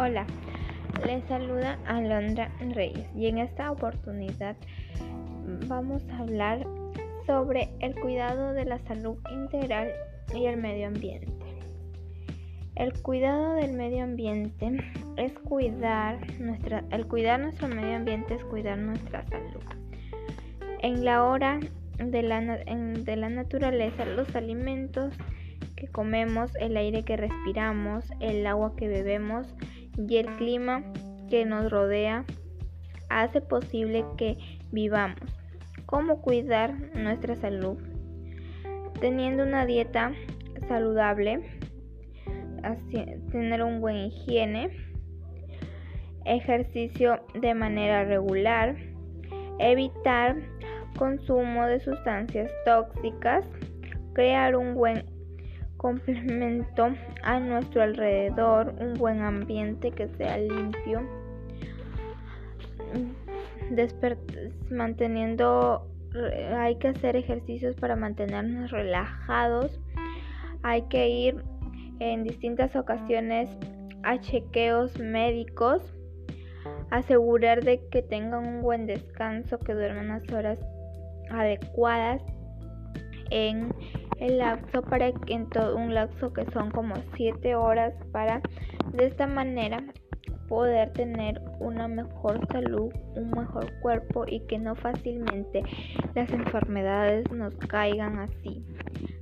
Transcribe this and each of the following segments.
Hola, les saluda Alondra Reyes y en esta oportunidad vamos a hablar sobre el cuidado de la salud integral y el medio ambiente. El cuidado del medio ambiente es cuidar nuestra, el cuidar nuestro medio ambiente es cuidar nuestra salud. En la hora de la, de la naturaleza, los alimentos que comemos, el aire que respiramos, el agua que bebemos y el clima que nos rodea hace posible que vivamos. ¿Cómo cuidar nuestra salud? Teniendo una dieta saludable, tener un buen higiene, ejercicio de manera regular, evitar consumo de sustancias tóxicas, crear un buen complemento a nuestro alrededor, un buen ambiente que sea limpio, manteniendo, hay que hacer ejercicios para mantenernos relajados, hay que ir en distintas ocasiones a chequeos médicos, asegurar de que tengan un buen descanso, que duerman las horas adecuadas en el lapso para que en todo un lapso que son como 7 horas para de esta manera poder tener una mejor salud, un mejor cuerpo y que no fácilmente las enfermedades nos caigan así.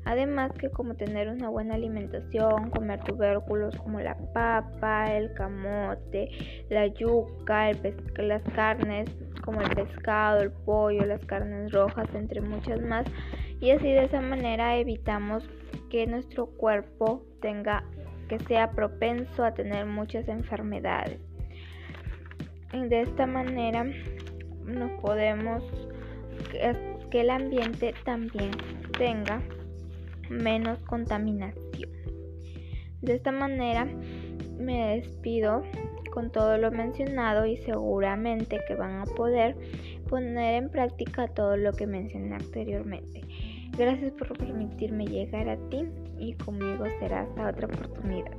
Además que como tener una buena alimentación, comer tubérculos como la papa, el camote, la yuca, las carnes como el pescado, el pollo, las carnes rojas, entre muchas más. Y así de esa manera evitamos que nuestro cuerpo tenga que sea propenso a tener muchas enfermedades. De esta manera nos podemos que el ambiente también tenga menos contaminación. De esta manera me despido con todo lo mencionado y seguramente que van a poder poner en práctica todo lo que mencioné anteriormente. Gracias por permitirme llegar a ti y conmigo será hasta otra oportunidad.